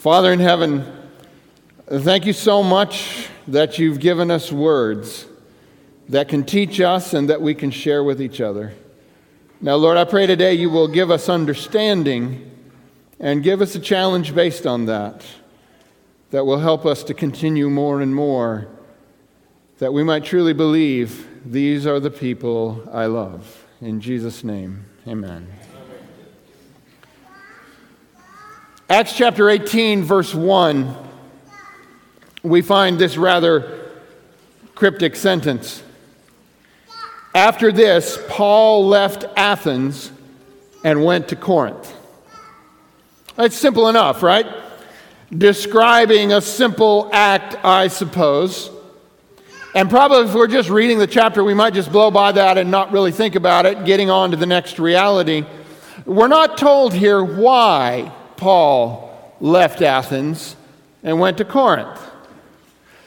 Father in heaven, thank you so much that you've given us words that can teach us and that we can share with each other. Now, Lord, I pray today you will give us understanding and give us a challenge based on that that will help us to continue more and more, that we might truly believe these are the people I love. In Jesus' name, amen. Acts chapter 18, verse 1, we find this rather cryptic sentence. After this, Paul left Athens and went to Corinth. It's simple enough, right? Describing a simple act, I suppose. And probably if we're just reading the chapter, we might just blow by that and not really think about it, getting on to the next reality. We're not told here why Paul left Athens and went to Corinth.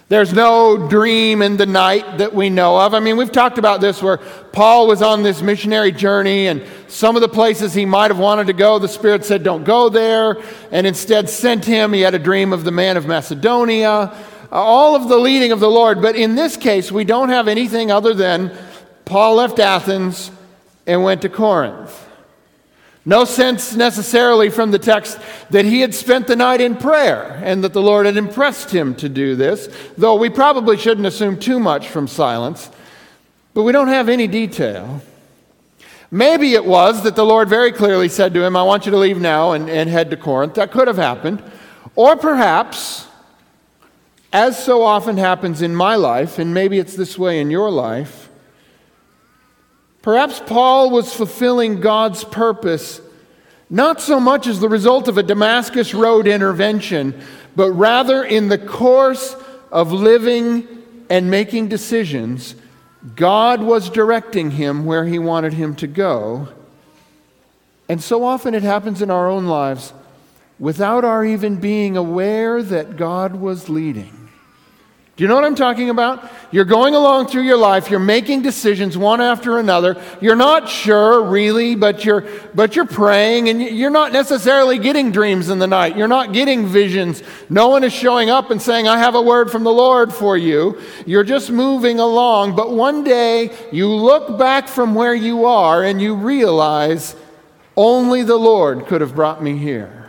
There's no dream in the night that we know of. I mean, we've talked about this where Paul was on this missionary journey, and some of the places he might have wanted to go, the Spirit said, Don't go there, and instead sent him. He had a dream of the man of Macedonia, uh, all of the leading of the Lord. But in this case, we don't have anything other than Paul left Athens and went to Corinth. No sense necessarily from the text that he had spent the night in prayer and that the Lord had impressed him to do this, though we probably shouldn't assume too much from silence. But we don't have any detail. Maybe it was that the Lord very clearly said to him, I want you to leave now and, and head to Corinth. That could have happened. Or perhaps, as so often happens in my life, and maybe it's this way in your life, Perhaps Paul was fulfilling God's purpose not so much as the result of a Damascus Road intervention, but rather in the course of living and making decisions, God was directing him where he wanted him to go. And so often it happens in our own lives without our even being aware that God was leading. Do you know what I'm talking about? You're going along through your life, you're making decisions one after another. You're not sure really, but you're but you're praying and you're not necessarily getting dreams in the night. You're not getting visions. No one is showing up and saying, "I have a word from the Lord for you." You're just moving along, but one day you look back from where you are and you realize only the Lord could have brought me here.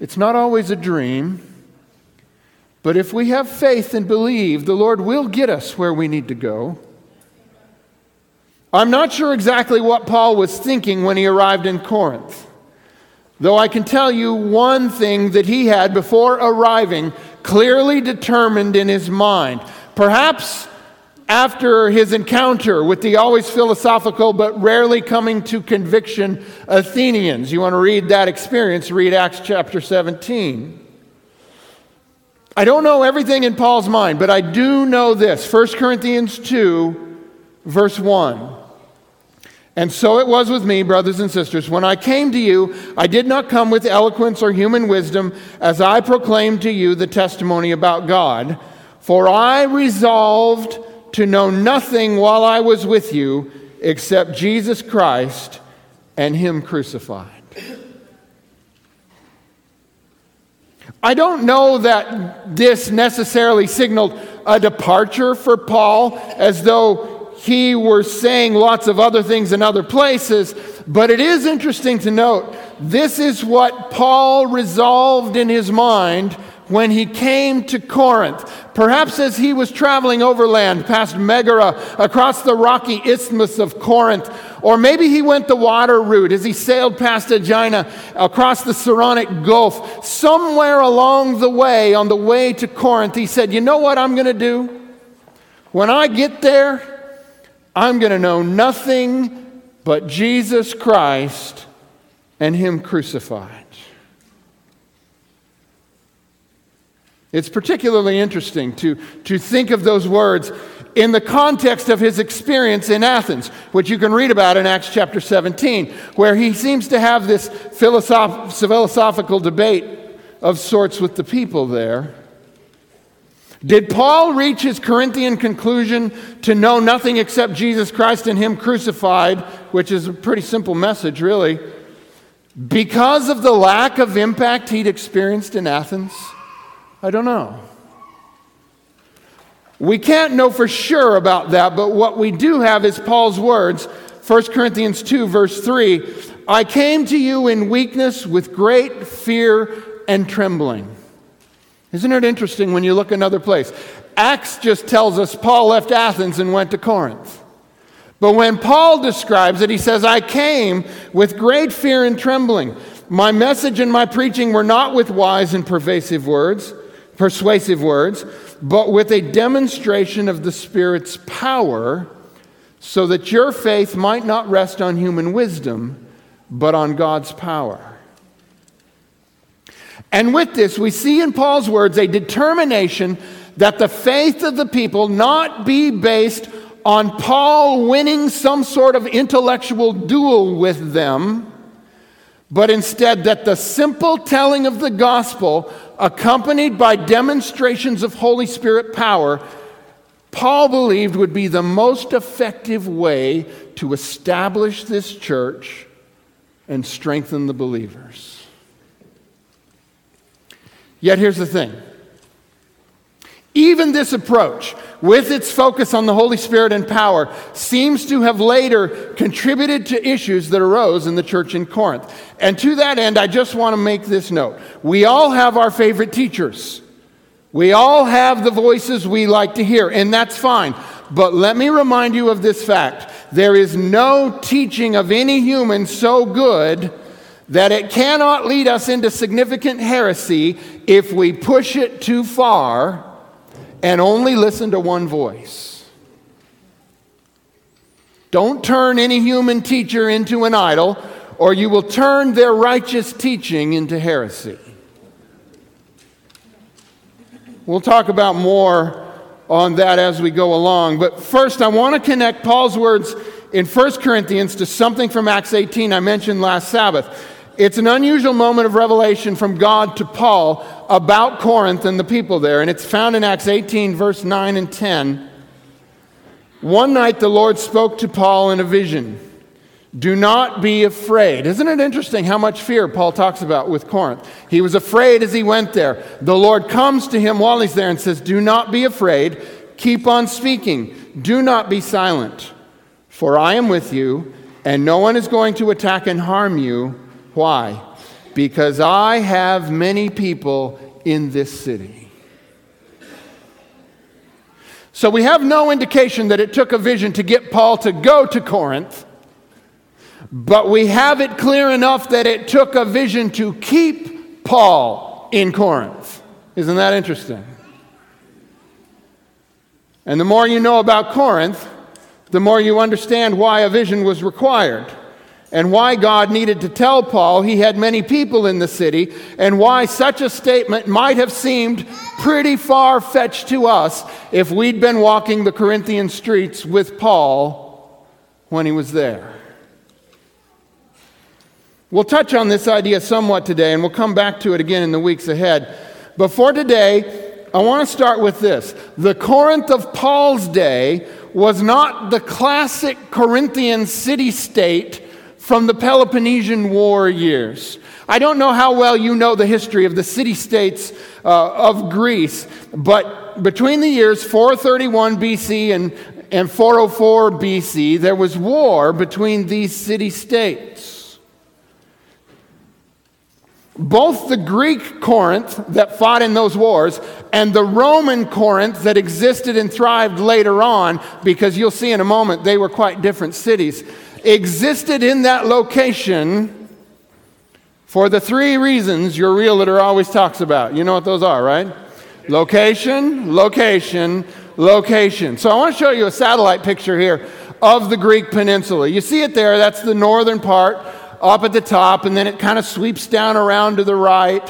It's not always a dream, but if we have faith and believe, the Lord will get us where we need to go. I'm not sure exactly what Paul was thinking when he arrived in Corinth, though I can tell you one thing that he had before arriving clearly determined in his mind. Perhaps after his encounter with the always philosophical but rarely coming to conviction Athenians. You want to read that experience? Read Acts chapter 17. I don't know everything in Paul's mind, but I do know this 1 Corinthians 2, verse 1. And so it was with me, brothers and sisters. When I came to you, I did not come with eloquence or human wisdom as I proclaimed to you the testimony about God, for I resolved to know nothing while I was with you except Jesus Christ and Him crucified. I don't know that this necessarily signaled a departure for Paul, as though he were saying lots of other things in other places, but it is interesting to note this is what Paul resolved in his mind when he came to Corinth. Perhaps as he was traveling overland past Megara, across the rocky isthmus of Corinth, or maybe he went the water route as he sailed past Aegina across the Saronic Gulf. Somewhere along the way, on the way to Corinth, he said, You know what I'm going to do? When I get there, I'm going to know nothing but Jesus Christ and Him crucified. It's particularly interesting to, to think of those words in the context of his experience in Athens, which you can read about in Acts chapter 17, where he seems to have this philosoph- philosophical debate of sorts with the people there. Did Paul reach his Corinthian conclusion to know nothing except Jesus Christ and Him crucified, which is a pretty simple message, really? because of the lack of impact he'd experienced in Athens? I don't know. We can't know for sure about that, but what we do have is Paul's words 1 Corinthians 2, verse 3 I came to you in weakness with great fear and trembling. Isn't it interesting when you look another place? Acts just tells us Paul left Athens and went to Corinth. But when Paul describes it, he says, I came with great fear and trembling. My message and my preaching were not with wise and pervasive words, persuasive words, but with a demonstration of the Spirit's power, so that your faith might not rest on human wisdom, but on God's power. And with this, we see in Paul's words a determination that the faith of the people not be based on Paul winning some sort of intellectual duel with them, but instead that the simple telling of the gospel, accompanied by demonstrations of Holy Spirit power, Paul believed would be the most effective way to establish this church and strengthen the believers. Yet here's the thing even this approach, with its focus on the Holy Spirit and power, seems to have later contributed to issues that arose in the church in Corinth. And to that end, I just want to make this note. We all have our favorite teachers. We all have the voices we like to hear, and that's fine. But let me remind you of this fact there is no teaching of any human so good that it cannot lead us into significant heresy if we push it too far and only listen to one voice. Don't turn any human teacher into an idol, or you will turn their righteous teaching into heresy. We'll talk about more on that as we go along. But first, I want to connect Paul's words in 1 Corinthians to something from Acts 18 I mentioned last Sabbath. It's an unusual moment of revelation from God to Paul about Corinth and the people there, and it's found in Acts 18, verse 9 and 10. One night the Lord spoke to Paul in a vision. Do not be afraid. Isn't it interesting how much fear Paul talks about with Corinth? He was afraid as he went there. The Lord comes to him while he's there and says, Do not be afraid. Keep on speaking. Do not be silent. For I am with you, and no one is going to attack and harm you why? Because I have many people in this city. So we have no indication that it took a vision to get Paul to go to Corinth, but we have it clear enough that it took a vision to keep Paul in Corinth. Isn't that interesting? And the more you know about Corinth, the more you understand why a vision was required and why God needed to tell Paul he had many people in the city, and why such a statement might have seemed pretty far fetched to us if we'd been walking the Corinthian streets with Paul when he was there. We'll touch on this idea somewhat today, and we'll come back to it again in the weeks ahead. But for today, I want to start with this. The Corinth of Paul's day was not the classic Corinthian city state from the Peloponnesian War years. I don't know how well you know the history of the city states uh, of Greece, but between the years 431 BC and, and 404 BC, there was war between these city states. Both the Greek Corinth that fought in those wars and the Roman Corinth that existed and thrived later on, because you'll see in a moment they were quite different cities existed in that location for the three reasons your realtor always talks about. You know what those are, right? Location, location, location. So I want to show you a satellite picture here of the Greek peninsula. You see it there, that's the northern part up at the top, and then it kind of sweeps down around to the right.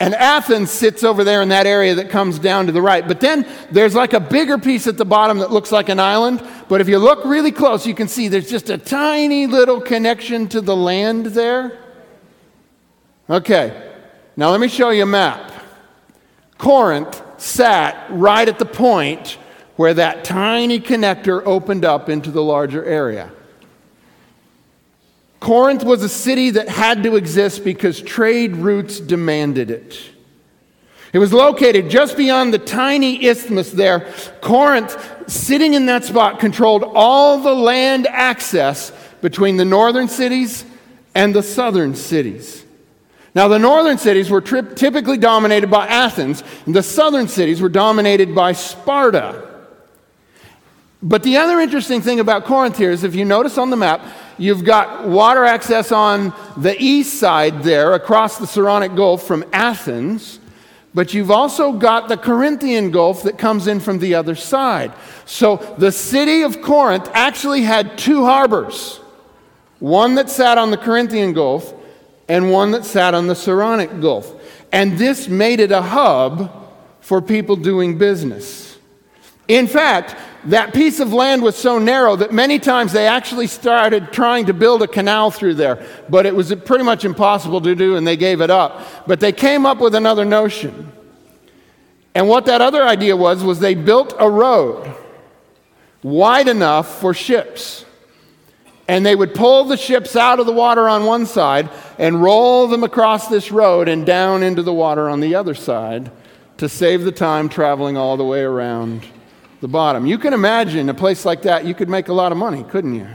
And Athens sits over there in that area that comes down to the right. But then there's like a bigger piece at the bottom that looks like an island. But if you look really close, you can see there's just a tiny little connection to the land there. Okay, now let me show you a map. Corinth sat right at the point where that tiny connector opened up into the larger area. Corinth was a city that had to exist because trade routes demanded it. It was located just beyond the tiny isthmus there. Corinth, sitting in that spot, controlled all the land access between the northern cities and the southern cities. Now, the northern cities were tri- typically dominated by Athens, and the southern cities were dominated by Sparta. But the other interesting thing about Corinth here is if you notice on the map, you've got water access on the east side there across the Saronic Gulf from Athens, but you've also got the Corinthian Gulf that comes in from the other side. So the city of Corinth actually had two harbors one that sat on the Corinthian Gulf and one that sat on the Saronic Gulf. And this made it a hub for people doing business. In fact, that piece of land was so narrow that many times they actually started trying to build a canal through there, but it was pretty much impossible to do and they gave it up. But they came up with another notion. And what that other idea was was they built a road wide enough for ships. And they would pull the ships out of the water on one side and roll them across this road and down into the water on the other side to save the time traveling all the way around the bottom. You can imagine a place like that, you could make a lot of money, couldn't you?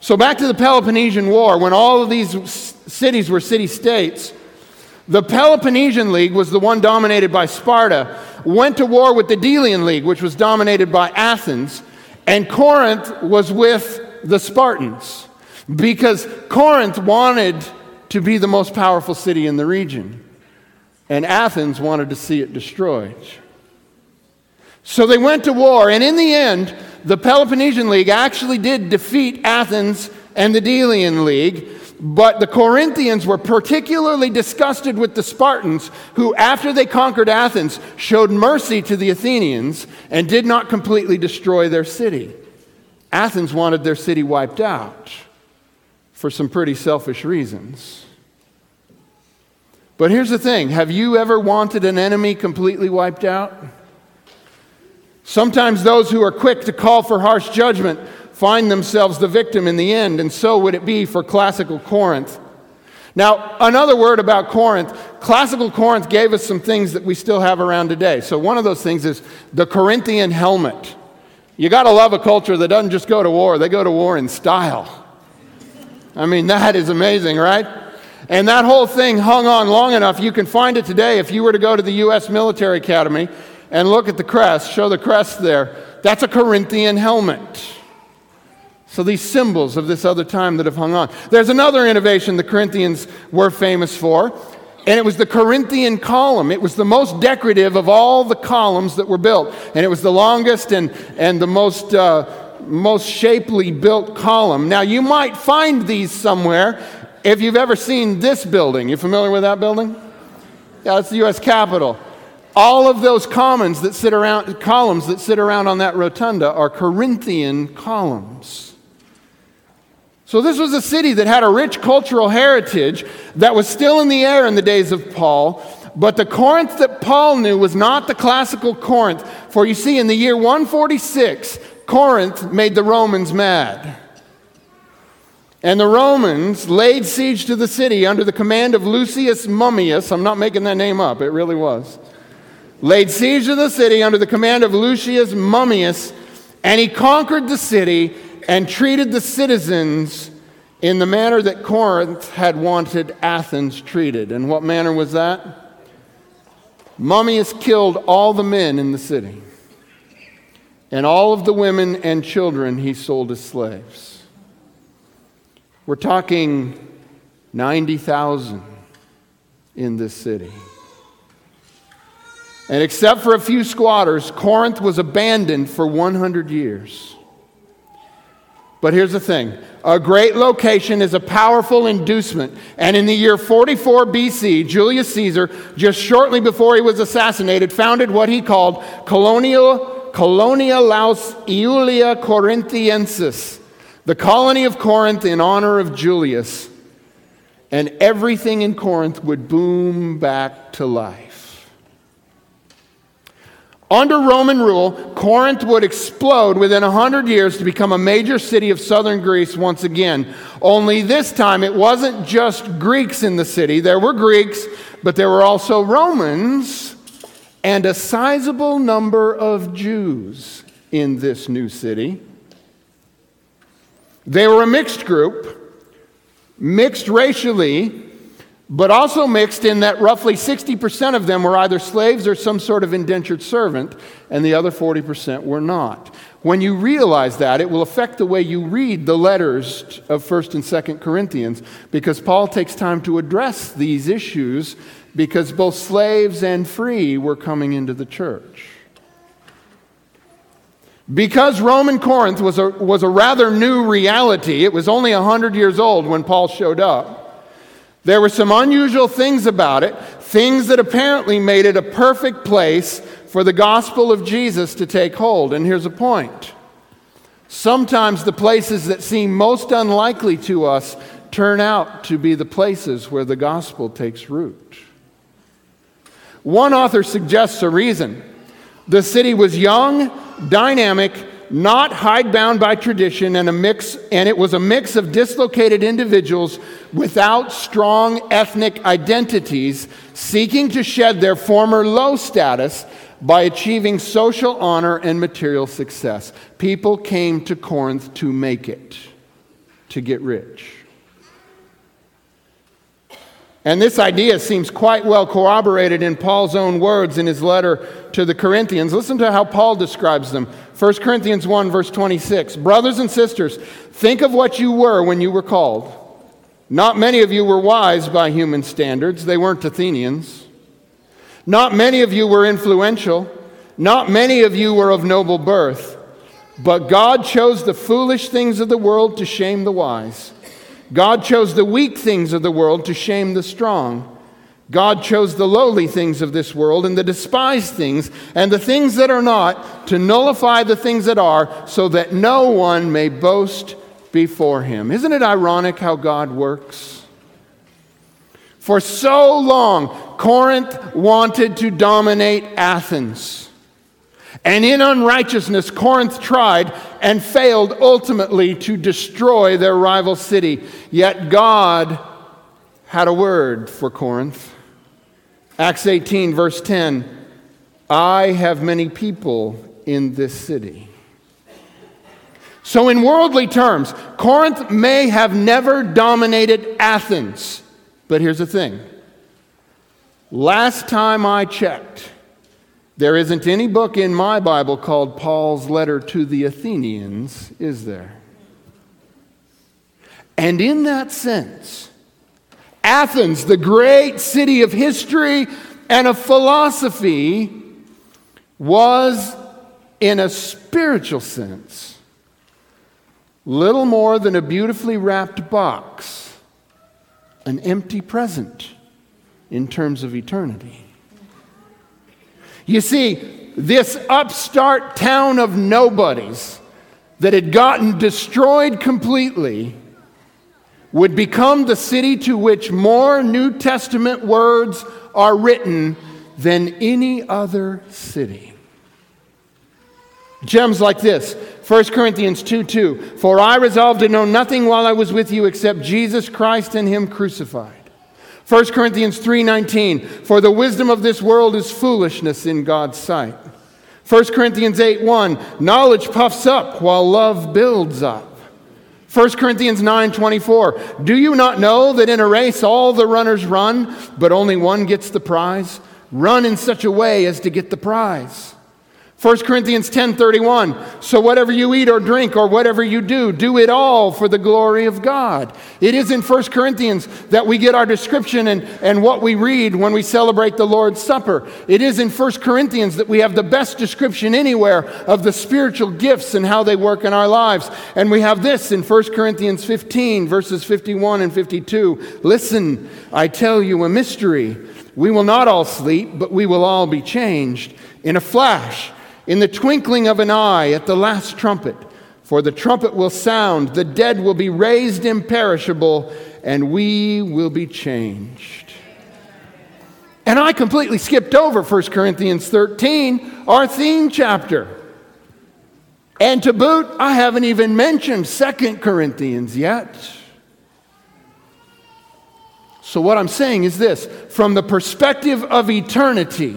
So, back to the Peloponnesian War, when all of these cities were city states, the Peloponnesian League was the one dominated by Sparta, went to war with the Delian League, which was dominated by Athens, and Corinth was with the Spartans because Corinth wanted to be the most powerful city in the region, and Athens wanted to see it destroyed. So they went to war, and in the end, the Peloponnesian League actually did defeat Athens and the Delian League, but the Corinthians were particularly disgusted with the Spartans, who, after they conquered Athens, showed mercy to the Athenians and did not completely destroy their city. Athens wanted their city wiped out for some pretty selfish reasons. But here's the thing have you ever wanted an enemy completely wiped out? Sometimes those who are quick to call for harsh judgment find themselves the victim in the end, and so would it be for classical Corinth. Now, another word about Corinth classical Corinth gave us some things that we still have around today. So, one of those things is the Corinthian helmet. You got to love a culture that doesn't just go to war, they go to war in style. I mean, that is amazing, right? And that whole thing hung on long enough. You can find it today if you were to go to the U.S. Military Academy and look at the crest, show the crest there. That's a Corinthian helmet. So these symbols of this other time that have hung on. There's another innovation the Corinthians were famous for, and it was the Corinthian column. It was the most decorative of all the columns that were built, and it was the longest and, and the most, uh, most shapely built column. Now, you might find these somewhere if you've ever seen this building. You familiar with that building? Yeah, it's the U.S. Capitol. All of those columns that sit around, columns that sit around on that rotunda are Corinthian columns. So, this was a city that had a rich cultural heritage that was still in the air in the days of Paul. But the Corinth that Paul knew was not the classical Corinth. For you see, in the year 146, Corinth made the Romans mad. And the Romans laid siege to the city under the command of Lucius Mummius. I'm not making that name up, it really was laid siege to the city under the command of Lucius Mummius, and he conquered the city and treated the citizens in the manner that Corinth had wanted Athens treated. And what manner was that? Mummius killed all the men in the city, and all of the women and children he sold as slaves. We're talking 90,000 in this city. And except for a few squatters, Corinth was abandoned for 100 years. But here's the thing a great location is a powerful inducement. And in the year 44 BC, Julius Caesar, just shortly before he was assassinated, founded what he called Colonia, Colonia Laus Iulia Corinthiensis, the colony of Corinth in honor of Julius. And everything in Corinth would boom back to life. Under Roman rule, Corinth would explode within 100 years to become a major city of southern Greece once again. Only this time, it wasn't just Greeks in the city. There were Greeks, but there were also Romans and a sizable number of Jews in this new city. They were a mixed group, mixed racially, but also mixed in that roughly 60% of them were either slaves or some sort of indentured servant, and the other 40% were not. When you realize that, it will affect the way you read the letters of 1st and 2nd Corinthians, because Paul takes time to address these issues because both slaves and free were coming into the church. Because Roman Corinth was a, was a rather new reality, it was only 100 years old when Paul showed up. There were some unusual things about it, things that apparently made it a perfect place for the gospel of Jesus to take hold. And here's a point sometimes the places that seem most unlikely to us turn out to be the places where the gospel takes root. One author suggests a reason. The city was young, dynamic, not hidebound by tradition, and, a mix, and it was a mix of dislocated individuals without strong ethnic identities seeking to shed their former low status by achieving social honor and material success. People came to Corinth to make it, to get rich. And this idea seems quite well corroborated in Paul's own words in his letter to the Corinthians. Listen to how Paul describes them. 1 Corinthians 1, verse 26. Brothers and sisters, think of what you were when you were called. Not many of you were wise by human standards, they weren't Athenians. Not many of you were influential. Not many of you were of noble birth. But God chose the foolish things of the world to shame the wise. God chose the weak things of the world to shame the strong. God chose the lowly things of this world and the despised things and the things that are not to nullify the things that are, so that no one may boast before him. Isn't it ironic how God works? For so long, Corinth wanted to dominate Athens. And in unrighteousness, Corinth tried and failed ultimately to destroy their rival city. Yet God had a word for Corinth. Acts 18, verse 10 I have many people in this city. So, in worldly terms, Corinth may have never dominated Athens. But here's the thing last time I checked, there isn't any book in my Bible called Paul's letter to the Athenians, is there? And in that sense, Athens, the great city of history and of philosophy, was, in a spiritual sense, little more than a beautifully wrapped box, an empty present in terms of eternity. You see, this upstart town of nobodies that had gotten destroyed completely would become the city to which more New Testament words are written than any other city. Gems like this 1 Corinthians 2 2. For I resolved to know nothing while I was with you except Jesus Christ and Him crucified. 1 Corinthians 3:19 For the wisdom of this world is foolishness in God's sight. 1 Corinthians 8:1 Knowledge puffs up while love builds up. 1 Corinthians 9:24 Do you not know that in a race all the runners run but only one gets the prize? Run in such a way as to get the prize. 1 Corinthians 10:31 So whatever you eat or drink or whatever you do do it all for the glory of God. It is in 1 Corinthians that we get our description and, and what we read when we celebrate the Lord's Supper. It is in 1 Corinthians that we have the best description anywhere of the spiritual gifts and how they work in our lives. And we have this in 1 Corinthians 15 verses 51 and 52. Listen, I tell you a mystery. We will not all sleep, but we will all be changed in a flash in the twinkling of an eye at the last trumpet. For the trumpet will sound, the dead will be raised imperishable, and we will be changed. And I completely skipped over 1 Corinthians 13, our theme chapter. And to boot, I haven't even mentioned 2 Corinthians yet. So, what I'm saying is this from the perspective of eternity,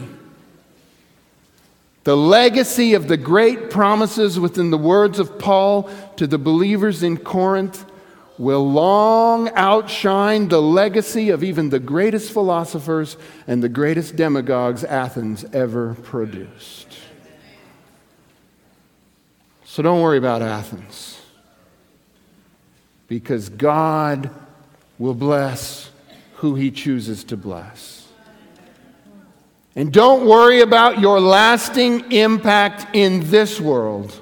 the legacy of the great promises within the words of Paul to the believers in Corinth will long outshine the legacy of even the greatest philosophers and the greatest demagogues Athens ever produced. So don't worry about Athens, because God will bless who He chooses to bless. And don't worry about your lasting impact in this world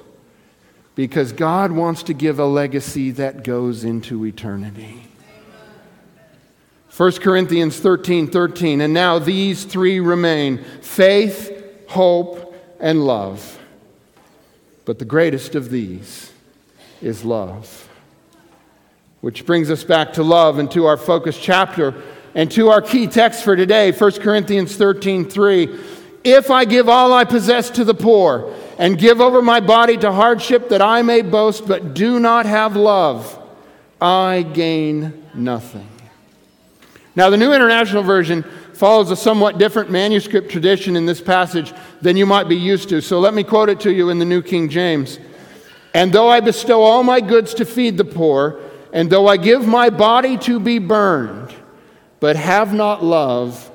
because God wants to give a legacy that goes into eternity. 1 Corinthians 13 13, and now these three remain faith, hope, and love. But the greatest of these is love. Which brings us back to love and to our focus chapter and to our key text for today, 1 Corinthians 13 3. If I give all I possess to the poor, and give over my body to hardship that I may boast, but do not have love, I gain nothing. Now, the New International Version follows a somewhat different manuscript tradition in this passage than you might be used to. So let me quote it to you in the New King James. And though I bestow all my goods to feed the poor, and though I give my body to be burned, but have not love,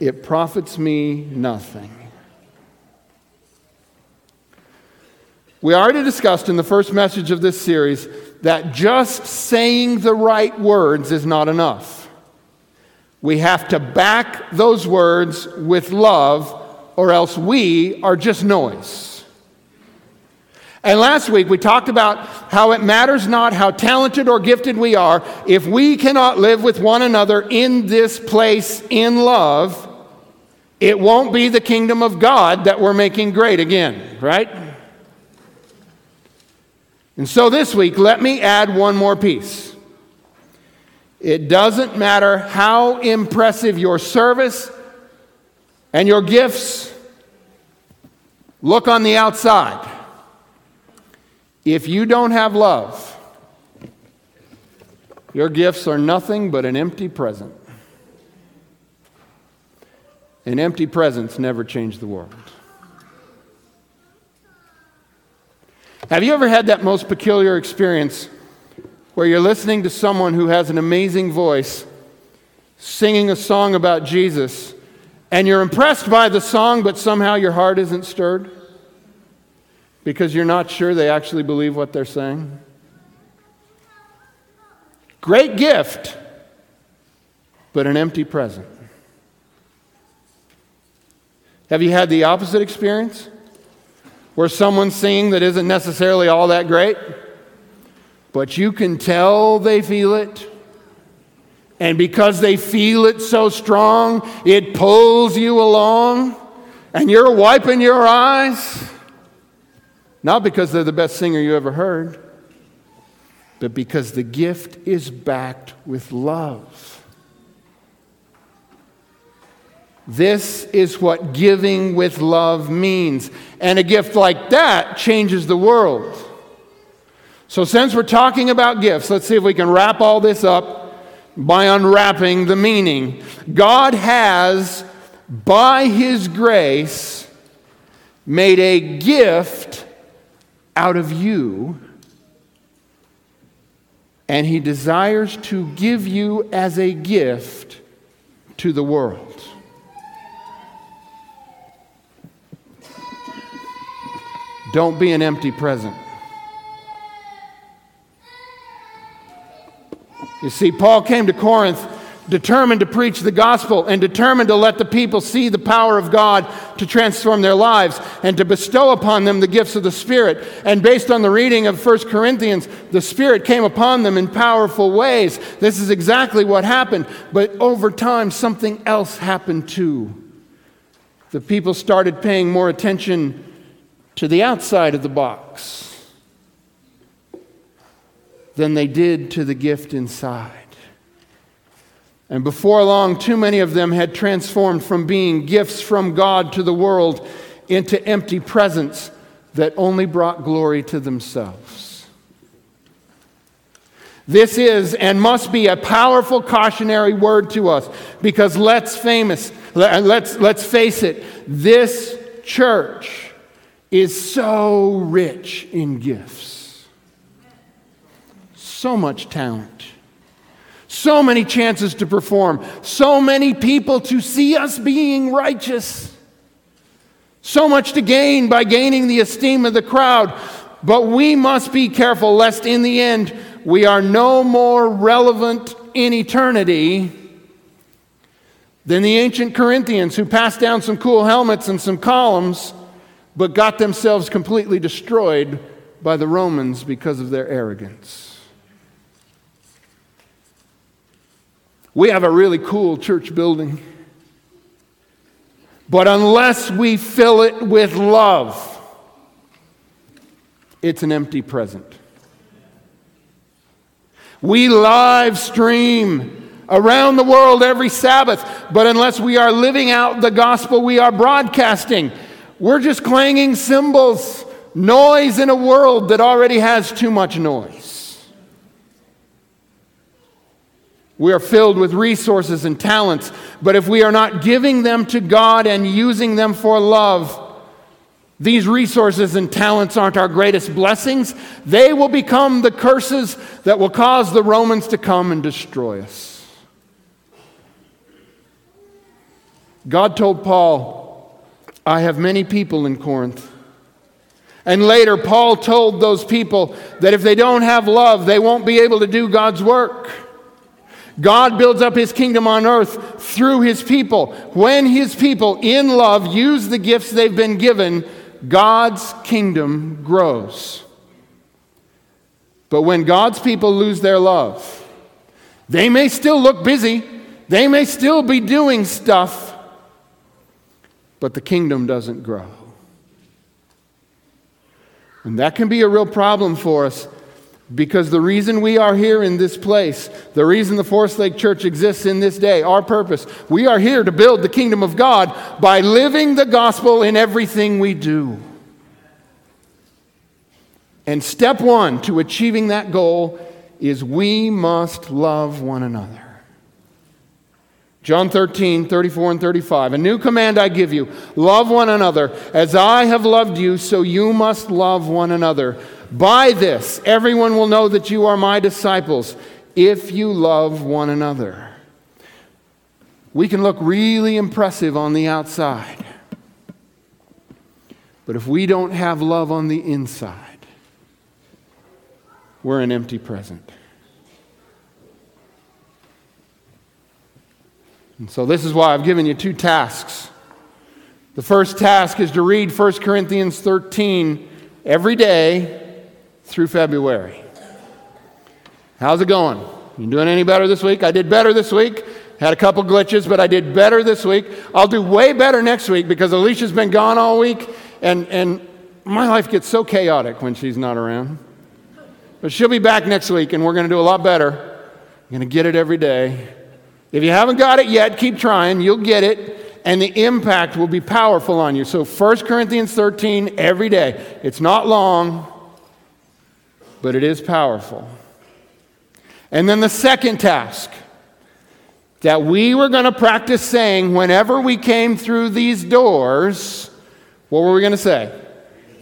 it profits me nothing. We already discussed in the first message of this series that just saying the right words is not enough. We have to back those words with love, or else we are just noise. And last week we talked about how it matters not how talented or gifted we are if we cannot live with one another in this place in love, it won't be the kingdom of God that we're making great again, right? And so this week, let me add one more piece. It doesn't matter how impressive your service and your gifts look on the outside. If you don't have love, your gifts are nothing but an empty present. An empty presents never change the world. Have you ever had that most peculiar experience where you're listening to someone who has an amazing voice singing a song about Jesus and you're impressed by the song, but somehow your heart isn't stirred because you're not sure they actually believe what they're saying? Great gift, but an empty present. Have you had the opposite experience? where someone's singing that isn't necessarily all that great, but you can tell they feel it. And because they feel it so strong, it pulls you along, and you're wiping your eyes. Not because they're the best singer you ever heard, but because the gift is backed with love. This is what giving with love means. And a gift like that changes the world. So, since we're talking about gifts, let's see if we can wrap all this up by unwrapping the meaning. God has, by His grace, made a gift out of you, and He desires to give you as a gift to the world. Don't be an empty present. You see, Paul came to Corinth determined to preach the gospel and determined to let the people see the power of God to transform their lives and to bestow upon them the gifts of the Spirit. And based on the reading of 1 Corinthians, the Spirit came upon them in powerful ways. This is exactly what happened. But over time, something else happened too. The people started paying more attention to the outside of the box than they did to the gift inside. And before long, too many of them had transformed from being gifts from God to the world into empty presents that only brought glory to themselves. This is and must be a powerful cautionary word to us because let's famous uh, let's let's face it this church is so rich in gifts. So much talent. So many chances to perform. So many people to see us being righteous. So much to gain by gaining the esteem of the crowd. But we must be careful lest in the end we are no more relevant in eternity than the ancient Corinthians who passed down some cool helmets and some columns but got themselves completely destroyed by the Romans because of their arrogance. We have a really cool church building. But unless we fill it with love, it's an empty present. We live stream around the world every Sabbath, but unless we are living out the gospel we are broadcasting, we're just clanging cymbals, noise in a world that already has too much noise. We are filled with resources and talents, but if we are not giving them to God and using them for love, these resources and talents aren't our greatest blessings. They will become the curses that will cause the Romans to come and destroy us. God told Paul, I have many people in Corinth. And later, Paul told those people that if they don't have love, they won't be able to do God's work. God builds up his kingdom on earth through his people. When his people, in love, use the gifts they've been given, God's kingdom grows. But when God's people lose their love, they may still look busy, they may still be doing stuff, but the kingdom doesn't grow. And that can be a real problem for us because the reason we are here in this place, the reason the Forest Lake Church exists in this day, our purpose, we are here to build the kingdom of God by living the gospel in everything we do. And step one to achieving that goal is we must love one another. John 13, 34 and 35. A new command I give you love one another. As I have loved you, so you must love one another. By this, everyone will know that you are my disciples if you love one another. We can look really impressive on the outside, but if we don't have love on the inside, we're an empty present. And so, this is why I've given you two tasks. The first task is to read 1 Corinthians 13 every day through February. How's it going? You doing any better this week? I did better this week. Had a couple glitches, but I did better this week. I'll do way better next week because Alicia's been gone all week, and, and my life gets so chaotic when she's not around. But she'll be back next week, and we're going to do a lot better. I'm going to get it every day. If you haven't got it yet, keep trying. You'll get it, and the impact will be powerful on you. So, 1 Corinthians 13 every day. It's not long, but it is powerful. And then the second task that we were going to practice saying whenever we came through these doors, what were we going to say?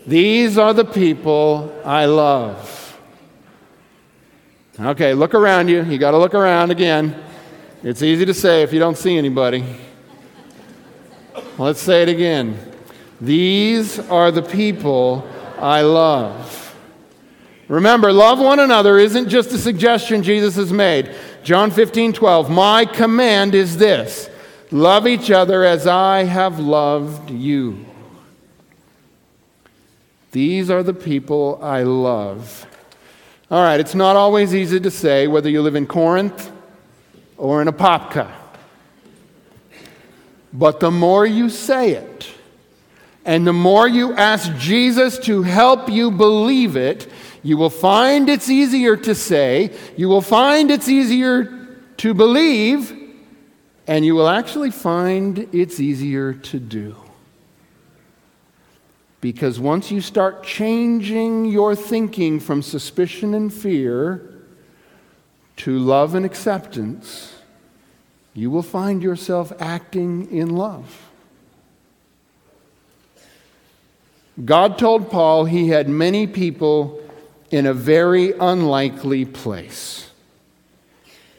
These are the people I love. Okay, look around you. You got to look around again. It's easy to say if you don't see anybody. Let's say it again. These are the people I love. Remember, love one another isn't just a suggestion Jesus has made. John 15, 12. My command is this love each other as I have loved you. These are the people I love. All right, it's not always easy to say whether you live in Corinth or in Apopka. But the more you say it, and the more you ask Jesus to help you believe it, you will find it's easier to say, you will find it's easier to believe, And you will actually find it's easier to do. Because once you start changing your thinking from suspicion and fear to love and acceptance, you will find yourself acting in love. God told Paul he had many people in a very unlikely place.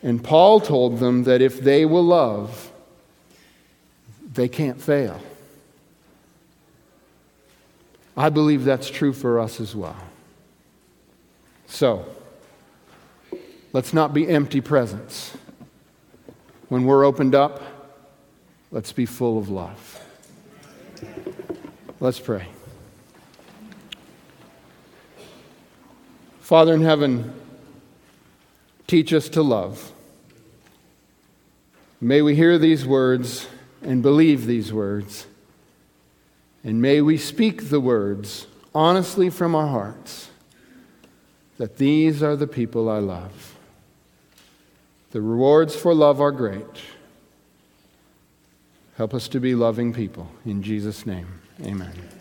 And Paul told them that if they will love, they can't fail. I believe that's true for us as well. So, let's not be empty presents. When we're opened up, let's be full of love. Let's pray. Father in heaven, teach us to love. May we hear these words and believe these words. And may we speak the words honestly from our hearts that these are the people I love. The rewards for love are great. Help us to be loving people. In Jesus' name, amen.